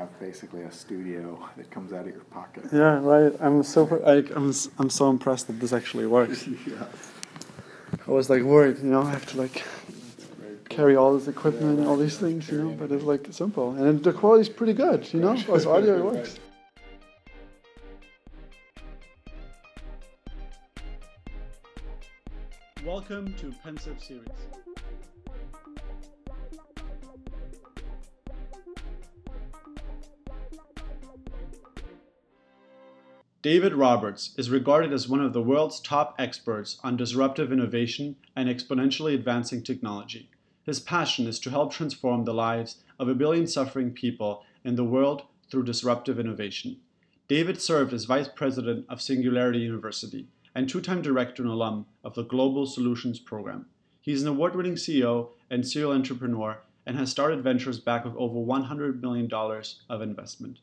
have basically a studio that comes out of your pocket. Yeah, right. I'm so like I'm s- I'm so impressed that this actually works. yeah. I was like worried, you know, I have to like That's very cool. carry all this equipment and all right, these yeah, things, you know. But it's like simple, and the quality's pretty good, you know. As audio, it Right. works. Welcome to Pensive Series. David Roberts is regarded as one of the world's top experts on disruptive innovation and exponentially advancing technology. His passion is to help transform the lives of a billion suffering people in the world through disruptive innovation. David served as vice president of Singularity University and two time director and alum of the Global Solutions Program. He's an award winning CEO and serial entrepreneur and has started ventures back with over $100 million of investment.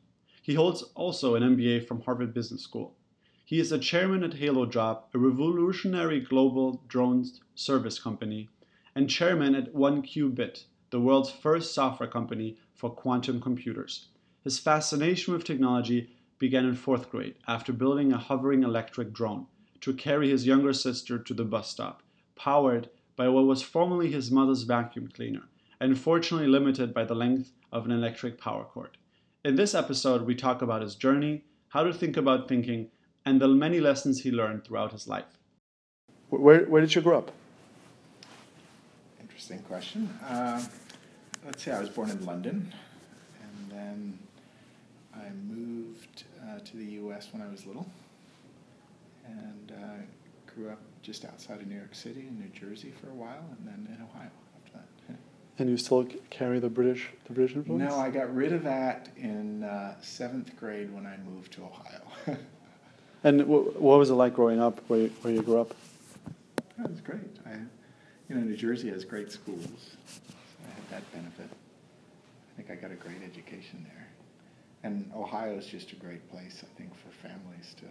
He holds also an MBA from Harvard Business School. He is a chairman at HaloDrop, a revolutionary global drones service company, and chairman at 1QBit, the world's first software company for quantum computers. His fascination with technology began in fourth grade after building a hovering electric drone to carry his younger sister to the bus stop, powered by what was formerly his mother's vacuum cleaner, and fortunately limited by the length of an electric power cord. In this episode, we talk about his journey, how to think about thinking, and the many lessons he learned throughout his life. Where, where did you grow up? Interesting question. Um, let's see, I was born in London, and then I moved uh, to the U.S. when I was little, and uh, grew up just outside of New York City in New Jersey for a while, and then in Ohio after that. And you still carry the British, the British influence? No, I got rid of that in uh, seventh grade when I moved to Ohio. And w- what was it like growing up where you, where you grew up? That was great. I, you know, New Jersey has great schools. So I had that benefit. I think I got a great education there. And Ohio is just a great place, I think, for families to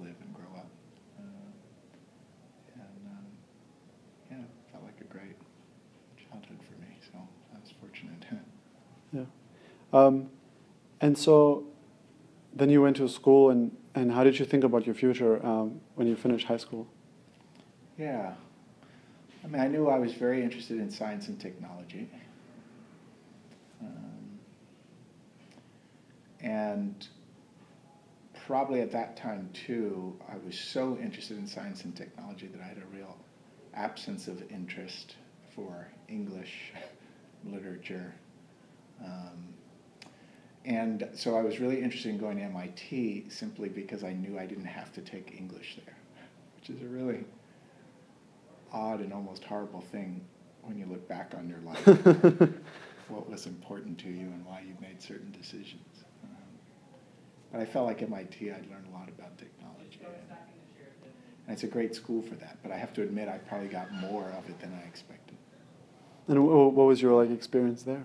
live and grow up. Uh, and um, yeah, it felt like a great childhood for me. So I was fortunate. Yeah. Um, and so then you went to school, and, and how did you think about your future um, when you finished high school? Yeah. I mean, I knew I was very interested in science and technology. Um, and probably at that time, too, I was so interested in science and technology that I had a real absence of interest for English literature. Um, and so I was really interested in going to MIT simply because I knew I didn't have to take English there, which is a really odd and almost horrible thing when you look back on your life, what was important to you and why you made certain decisions. Um, but I felt like MIT, I'd learned a lot about technology. And, and it's a great school for that. But I have to admit, I probably got more of it than I expected. And what was your like experience there?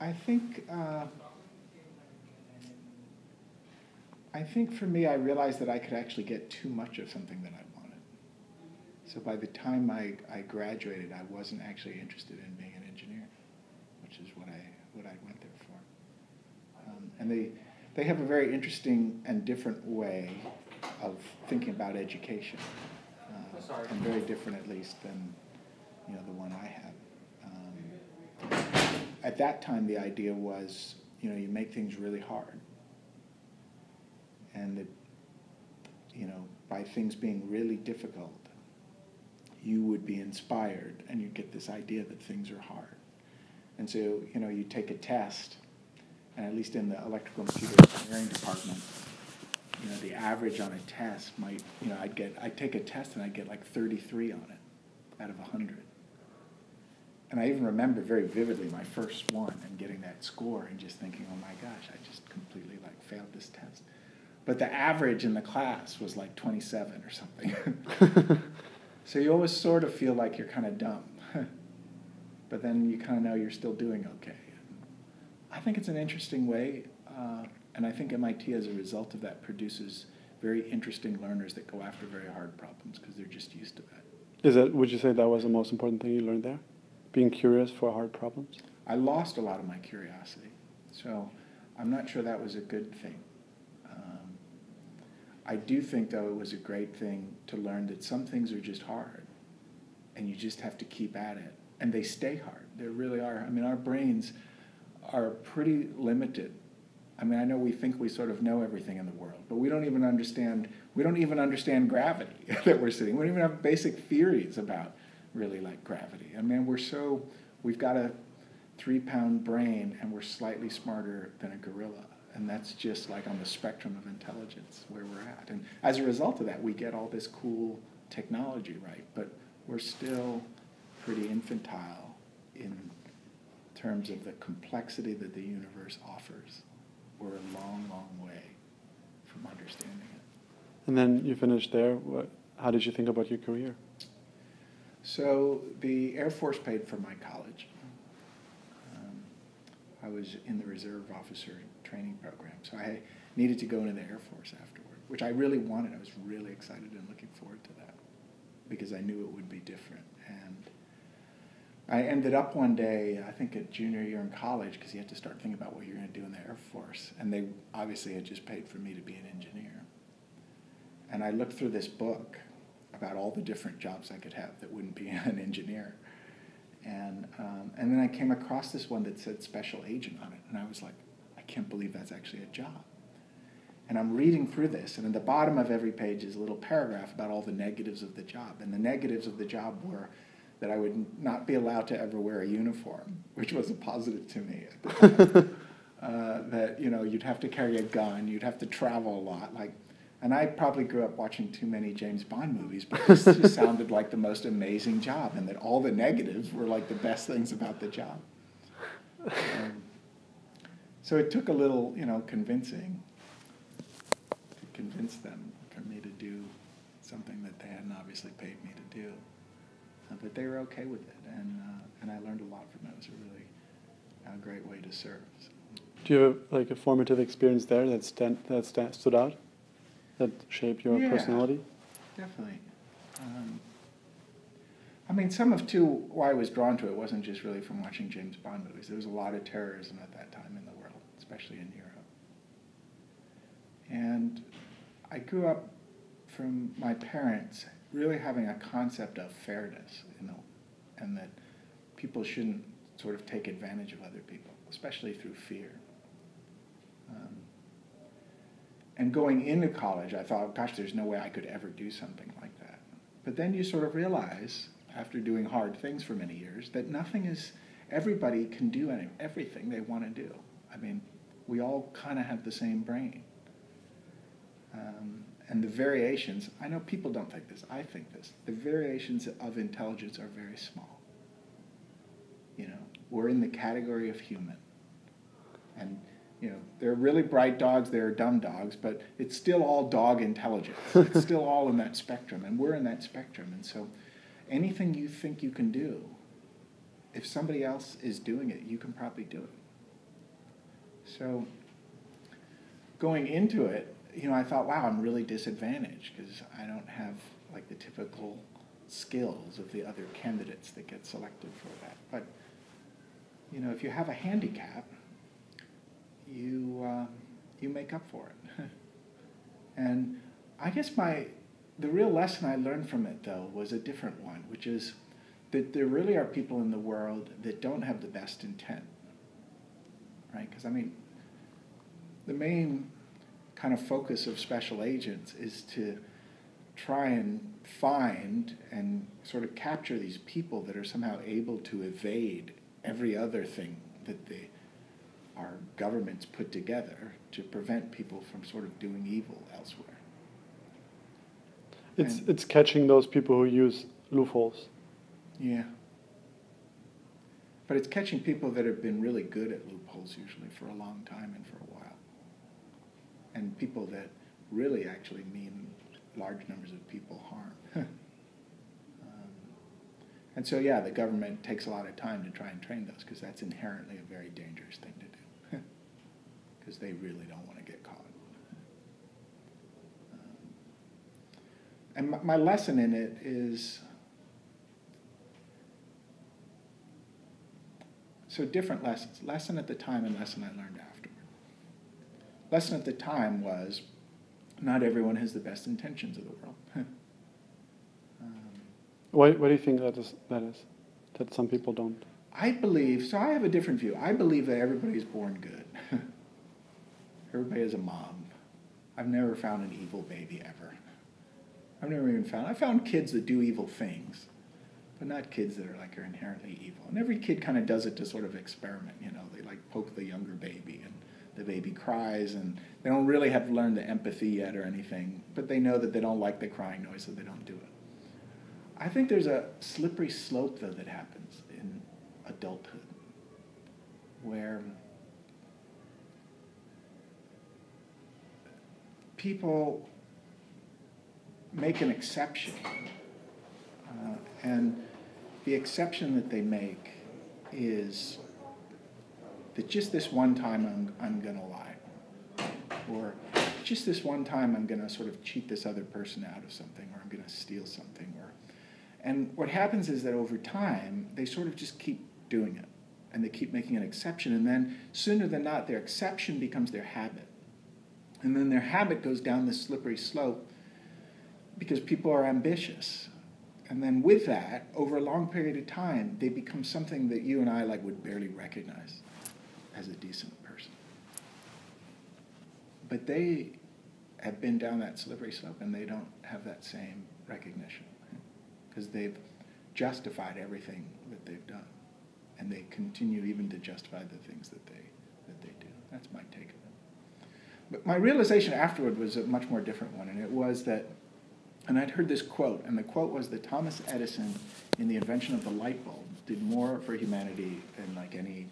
I think. Uh, I think for me, I realized that I could actually get too much of something that I wanted. So by the time I, I graduated, I wasn't actually interested in being an engineer, which is what I what I went there for. Um, and they they have a very interesting and different way of thinking about education, uh, and very different at least than you know the one I have. At that time, the idea was you know you make things really hard, and that you know by things being really difficult, you would be inspired and you'd get this idea that things are hard. And so, you know, you take a test, and at least in the electrical and computer engineering department, you know, the average on a test might, you know, I'd get, I'd take a test and I'd get like 33 on it out of 100. And I even remember very vividly my first one and getting that score and just thinking, oh my gosh, I just completely like failed this test. But the average in the class was like 27 or something. So you always sort of feel like you're kind of dumb, but then you kind of know you're still doing okay. I think it's an interesting way, uh, and I think MIT, as a result of that, produces very interesting learners that go after very hard problems because they're just used to that. Is that would you say that was the most important thing you learned there? Being curious for hard problems? I lost a lot of my curiosity. So I'm not sure that was a good thing. Um, I do think, though, it was a great thing to learn that some things are just hard, and you just have to keep at it. And they stay hard. They really are. I mean, our brains are pretty limited. I mean, I know we think we sort of know everything in the world, but we don't even understand. We don't even understand gravity that we're sitting. We don't even have basic theories about really like gravity. I mean, we're so we've got a three pound brain and we're slightly smarter than a gorilla. And that's just like on the spectrum of intelligence where we're at. And as a result of that, we get all this cool technology, right? But we're still pretty infantile in terms of the complexity that the universe offers. We're a long, long way from understanding it. And then you finished there. What, how did you think about your career? So the Air Force paid for my college. Um, I was in the reserve officer training program, so I needed to go into the Air Force afterward, which I really wanted. I was really excited and looking forward to that because I knew it would be different. And I ended up one day, I think at junior year in college, because you had to start thinking about what you're going to do in the Air Force, and they obviously had just paid for me to be an engineer. And I looked through this book about all the different jobs I could have that wouldn't be an engineer. And, um, and then I came across this one that said special agent on it, and I was like, I can't believe that's actually a job. And I'm reading through this, and at the bottom of every page is a little paragraph about all the negatives of the job. And the negatives of the job were that I would not be allowed to ever wear a uniform, which was a positive to me uh, that you know you'd have to carry a gun, you'd have to travel a lot. Like and I probably grew up watching too many James Bond movies, but this just sounded like the most amazing job, and that all the negatives were like the best things about the job. Um, so it took a little, you know, convincing to convince them for me to do something that they hadn't obviously paid me to do. Uh, but they were okay with it, and uh, and I learned a lot from it. It was a really uh, great way to serve. So. Do you have like a formative experience there that stand, that stand, stood out? That shape your yeah, personality? Definitely. Um, I mean, some of too why I was drawn to it wasn't just really from watching James Bond movies. There was a lot of terrorism at that time in the world, especially in Europe. And I grew up from my parents really having a concept of fairness, you know, and that people shouldn't sort of take advantage of other people, especially through fear. Um, and going into college, I thought, gosh, there's no way I could ever do something like that. But then you sort of realize, after doing hard things for many years, that nothing is, everybody can do any, everything they want to do. I mean, we all kind of have the same brain. Um, and the variations, I know people don't think this, I think this, the variations of intelligence are very small. You know, we're in the category of human. And you know, there are really bright dogs, there are dumb dogs, but it's still all dog intelligence. it's still all in that spectrum, and we're in that spectrum. And so anything you think you can do, if somebody else is doing it, you can probably do it. So going into it, you know, I thought, wow, I'm really disadvantaged because I don't have like the typical skills of the other candidates that get selected for that. But you know, if you have a handicap, you uh, you make up for it. and I guess my the real lesson I learned from it though was a different one, which is that there really are people in the world that don't have the best intent, right? Because I mean, the main kind of focus of special agents is to try and find and sort of capture these people that are somehow able to evade every other thing that they our governments put together to prevent people from sort of doing evil elsewhere. It's and it's catching those people who use loopholes. Yeah. But it's catching people that have been really good at loopholes usually for a long time and for a while. And people that really actually mean large numbers of people harm. um, and so, yeah, the government takes a lot of time to try and train those because that's inherently a very dangerous thing to do because they really don't want to get caught. Um, and my, my lesson in it is so different lessons lesson at the time and lesson I learned afterward. lesson at the time was not everyone has the best intentions of the world. um, why, why do you think that is, that is? That some people don't? I believe, so I have a different view. I believe that everybody is born good. everybody is a mom. I've never found an evil baby ever. I've never even found, I found kids that do evil things, but not kids that are like are inherently evil. And every kid kind of does it to sort of experiment, you know, they like poke the younger baby and the baby cries and they don't really have learned the empathy yet or anything, but they know that they don't like the crying noise, so they don't do it. I think there's a slippery slope though that happens in adulthood where people make an exception. Uh, and the exception that they make is that just this one time I'm, I'm going to lie. Or just this one time I'm going to sort of cheat this other person out of something, or I'm going to steal something. Or, and what happens is that over time, they sort of just keep doing it. And they keep making an exception. And then sooner than not, their exception becomes their habit. And then their habit goes down this slippery slope because people are ambitious. And then with that, over a long period of time, they become something that you and I like would barely recognize as a decent person. But they have been down that slippery slope and they don't have that same recognition because they've justified everything that they've done. And they continue even to justify the things that they, that they do. That's my take. But my realization afterward was a much more different one, and it was that and I'd heard this quote, and the quote was that Thomas Edison, in the invention of the light bulb, did more for humanity than like any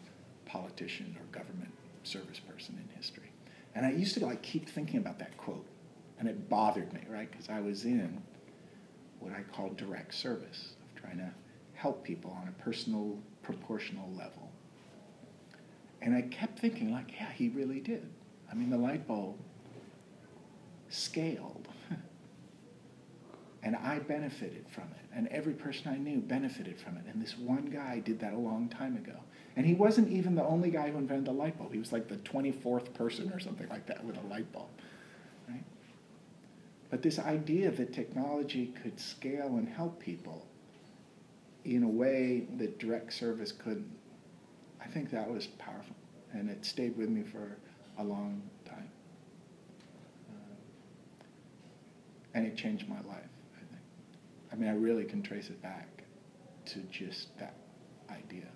politician or government service person in history. And I used to like keep thinking about that quote, and it bothered me, right? Because I was in what I call direct service, of trying to help people on a personal, proportional level. And I kept thinking, like, yeah, he really did. I mean, the light bulb scaled and I benefited from it. And every person I knew benefited from it. And this one guy did that a long time ago. And he wasn't even the only guy who invented the light bulb. He was like the 24th person or something like that with a light bulb. Right? But this idea that technology could scale and help people in a way that direct service couldn't, I think that was powerful. And it stayed with me for a long time. Uh, and it changed my life. I think. I mean, I really can trace it back to just that idea.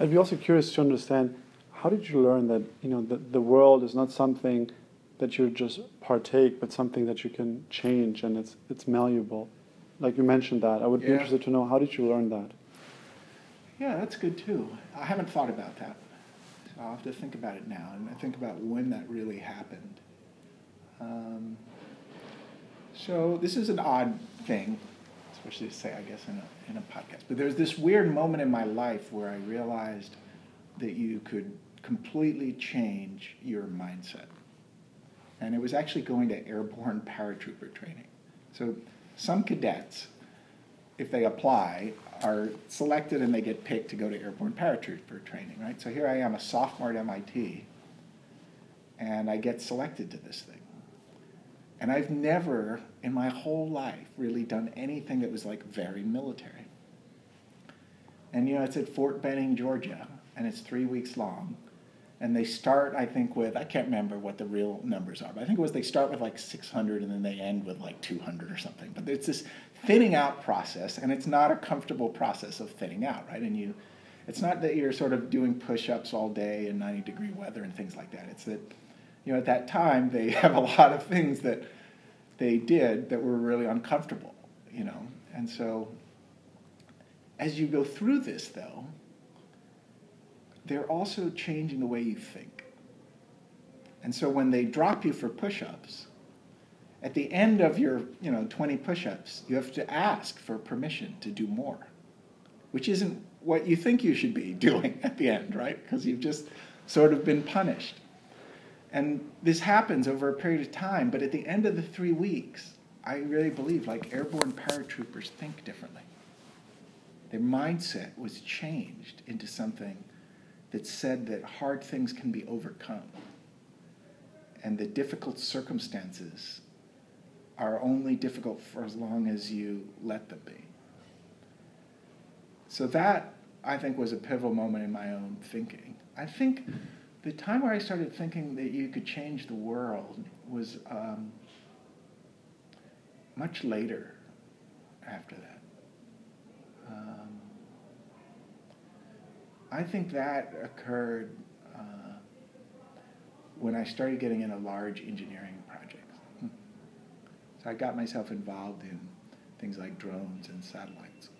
I'd be also curious to understand how did you learn that you know the, the world is not something that you just partake, but something that you can change and it's it's malleable. Like you mentioned that, I would be interested to know how did you learn that. Yeah, that's good too. I haven't thought about that, I'll have to think about it now and think about when that really happened. Um, so this is an odd thing, especially to say, I guess, in a, in a podcast. But there's this weird moment in my life where I realized that you could completely change your mindset. And it was actually going to airborne paratrooper training. So some cadets, if they apply, are selected and they get picked to go to airborne paratrooper training, right? So here I am, a sophomore at MIT, and I get selected to this thing. And I've never in my whole life really done anything that was like very military. And you know, it's at Fort Benning, Georgia, and it's three weeks long. And they start, I think, with, I can't remember what the real numbers are, but I think it was they start with like 600 and then they end with like 200 or something. But it's this thinning out process, and it's not a comfortable process of thinning out, right? And you, it's not that you're sort of doing push ups all day in 90 degree weather and things like that. It's that you know, at that time, they have a lot of things that they did that were really uncomfortable, you know. And so, as you go through this, though, they're also changing the way you think. And so, when they drop you for push ups, at the end of your, you know, 20 push ups, you have to ask for permission to do more, which isn't what you think you should be doing at the end, right? Because you've just sort of been punished. And this happens over a period of time, but at the end of the three weeks, I really believe like airborne paratroopers think differently. Their mindset was changed into something that said that hard things can be overcome. and the difficult circumstances are only difficult for as long as you let them be. So that, I think, was a pivotal moment in my own thinking. I think the time where I started thinking that you could change the world was um, much later after that. Um, I think that occurred uh, when I started getting into large engineering projects. So I got myself involved in things like drones and satellites.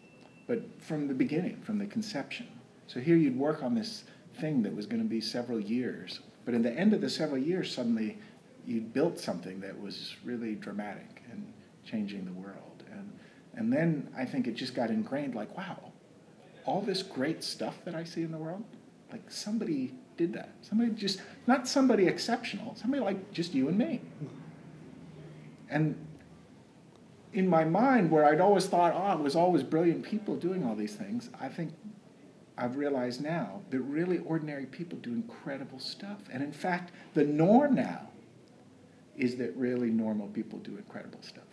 But from the beginning, from the conception. So here you'd work on this thing that was going to be several years. But in the end of the several years, suddenly you'd built something that was really dramatic and changing the world. And, and then I think it just got ingrained like, wow, all this great stuff that I see in the world, like somebody did that. Somebody just, not somebody exceptional, somebody like just you and me. And in my mind, where I'd always thought, oh, it was always brilliant people doing all these things, I think I've realized now that really ordinary people do incredible stuff. And in fact, the norm now is that really normal people do incredible stuff.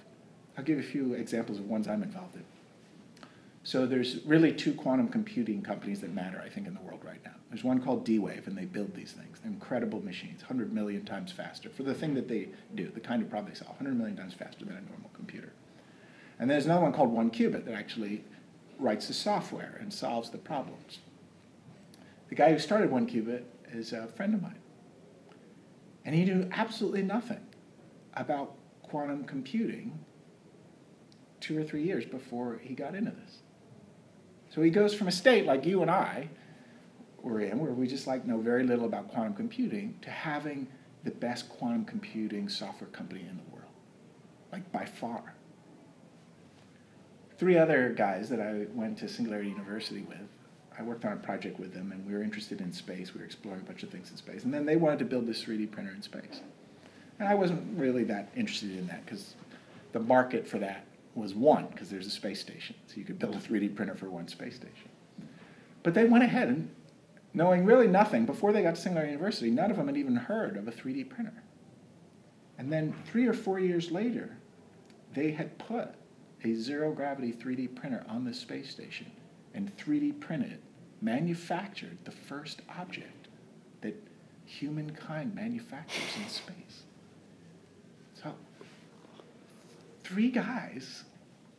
I'll give a few examples of ones I'm involved in. So there's really two quantum computing companies that matter, I think, in the world right now. There's one called D-Wave, and they build these things. They're incredible machines, 100 million times faster for the thing that they do, the kind of problem they solve, 100 million times faster than a normal computer. And there's another one called 1QBit that actually writes the software and solves the problems. The guy who started 1QBit is a friend of mine. And he knew absolutely nothing about quantum computing two or three years before he got into this. So he goes from a state like you and I were in, where we just like know very little about quantum computing, to having the best quantum computing software company in the world, like by far. Three other guys that I went to Singularity University with, I worked on a project with them, and we were interested in space. We were exploring a bunch of things in space, and then they wanted to build this 3D printer in space, and I wasn't really that interested in that because the market for that was one, because there's a space station. So you could build a 3D printer for one space station. But they went ahead and, knowing really nothing, before they got to Singularity University, none of them had even heard of a 3D printer. And then three or four years later, they had put a zero gravity 3D printer on the space station and 3D printed, manufactured the first object that humankind manufactures in space. So three guys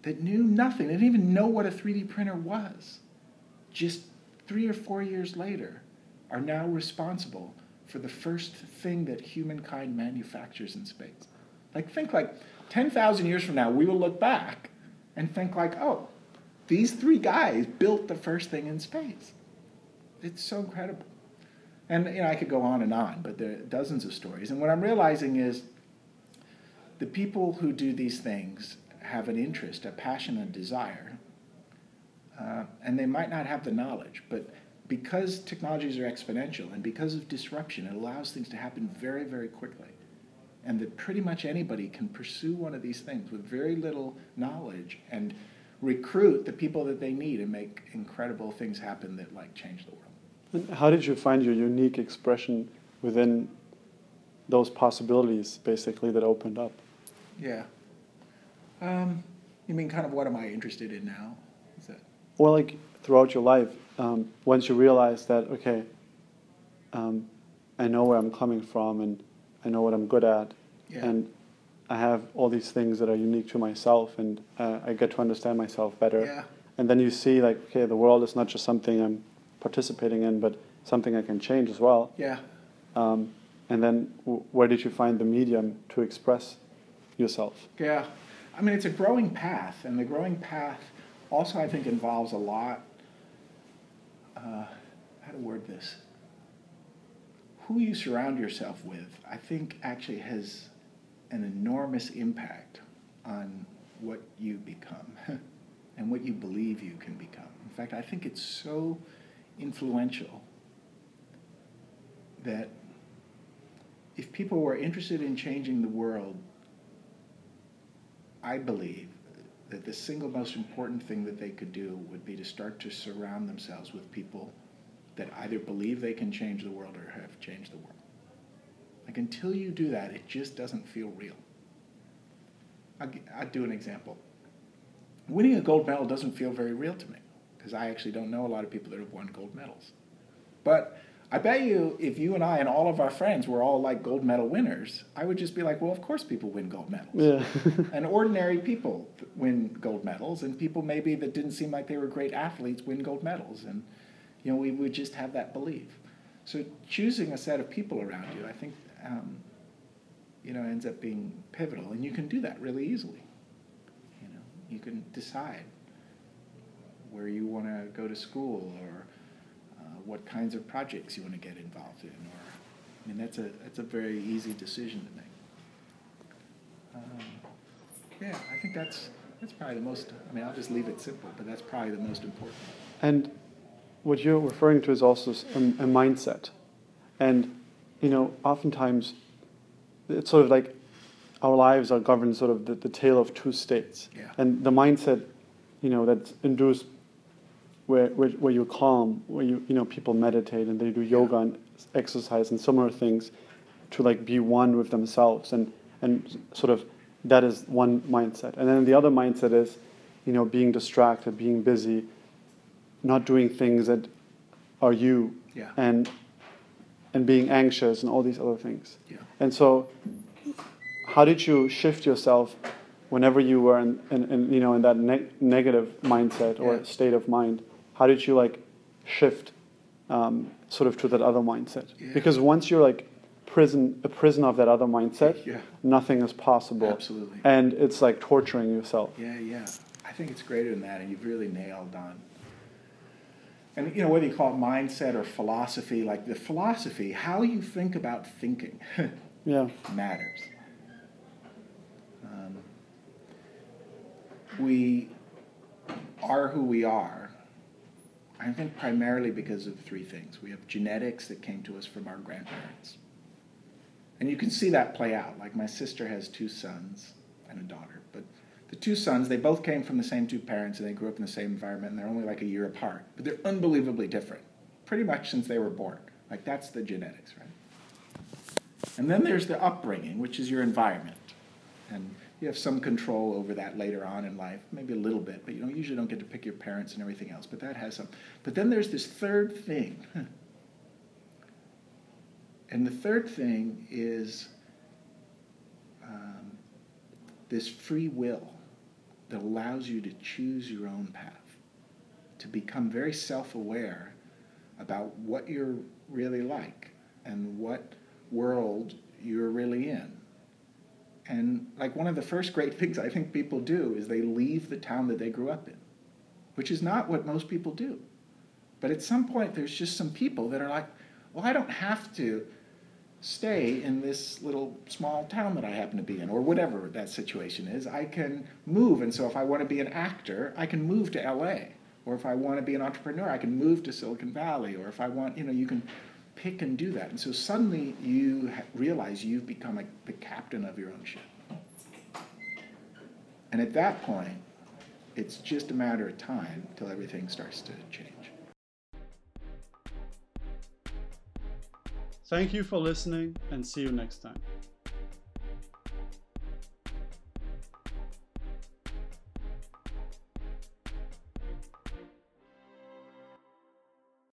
that knew nothing, they didn't even know what a 3D printer was, just three or four years later, are now responsible for the first thing that humankind manufactures in space. Like, think like 10,000 years from now, we will look back and think like, oh, these three guys built the first thing in space. It's so incredible. And you know, I could go on and on, but there are dozens of stories. And what I'm realizing is the people who do these things have an interest, a passion, a desire, uh, and they might not have the knowledge, but because technologies are exponential and because of disruption, it allows things to happen very, very quickly. And that pretty much anybody can pursue one of these things with very little knowledge and recruit the people that they need and make incredible things happen that like change the world. And how did you find your unique expression within those possibilities basically that opened up? Yeah. Um, you mean kind of what am I interested in now? Is that? Or like throughout your life, um, once you realize that okay, um, I know where I'm coming from and I know what I'm good at, Yeah. and I have all these things that are unique to myself, and uh, I get to understand myself better. Yeah. And then you see like okay, the world is not just something I'm participating in, but something I can change as well. Yeah. Um, and then w- where did you find the medium to express yourself? Yeah. I mean, it's a growing path, and the growing path also, I think, involves a lot. Uh, how to word this? Who you surround yourself with, I think, actually has an enormous impact on what you become and what you believe you can become. In fact, I think it's so influential that if people were interested in changing the world, I believe that the single most important thing that they could do would be to start to surround themselves with people that either believe they can change the world or have changed the world. Like until you do that, it just doesn't feel real. I'll, I'll do an example. Winning a gold medal doesn't feel very real to me because I actually don't know a lot of people that have won gold medals. But I bet you, if you and I and all of our friends were all like gold medal winners, I would just be like, well, of course people win gold medals. Yeah. and ordinary people win gold medals, and people maybe that didn't seem like they were great athletes win gold medals. And, you know, we would just have that belief. So choosing a set of people around you, I think, um, you know, ends up being pivotal. And you can do that really easily. You know, you can decide where you want to go to school or what kinds of projects you want to get involved in. Or, I mean, that's a that's a very easy decision to make. Um, yeah, I think that's that's probably the most. I mean, I'll just leave it simple, but that's probably the most important. And what you're referring to is also a mindset. And, you know, oftentimes it's sort of like our lives are governed sort of the, the tale of two states. Yeah. And the mindset, you know, that's induced where, where, where you're calm, where you, you know, people meditate and they do yoga and exercise and similar things to like be one with themselves and, and sort of that is one mindset. And then the other mindset is, you know, being distracted, being busy, not doing things that are you Yeah. and and being anxious and all these other things. Yeah. And so how did you shift yourself whenever you were in, in, in you know in that ne- negative mindset or Yeah. state of mind? How did you like shift um, sort of to that other mindset? Yeah. Because once you're like prison a prisoner of that other mindset, Yeah. nothing is possible. Absolutely. And it's like torturing yourself. Yeah, yeah. I think it's greater than that, and you've really nailed on. And you know whether you call it mindset or philosophy, like the philosophy, how you think about thinking Yeah. matters. Um, we are who we are. I think primarily because of three things. We have genetics that came to us from our grandparents. And you can see that play out. Like my sister has two sons and a daughter, but the two sons, they both came from the same two parents and they grew up in the same environment and they're only like a year apart. But they're unbelievably different, pretty much since they were born. Like that's the genetics, right? And then there's the upbringing, which is your environment. And you have some control over that later on in life, maybe a little bit, but you don't, usually don't get to pick your parents and everything else, but that has some. But then there's this third thing. And the third thing is um, this free will that allows you to choose your own path, to become very self aware about what you're really like and what world you're really in. And like one of the first great things I think people do is they leave the town that they grew up in, which is not what most people do. But at some point, there's just some people that are like, well, I don't have to stay in this little small town that I happen to be in, or whatever that situation is. I can move. And so if I want to be an actor, I can move to LA. Or if I want to be an entrepreneur, I can move to Silicon Valley. Or if I want, you know, you can pick and do that. And so suddenly you realize you've become a, the captain of your own ship. And at that point, it's just a matter of time till everything starts to change. Thank you for listening and see you next time.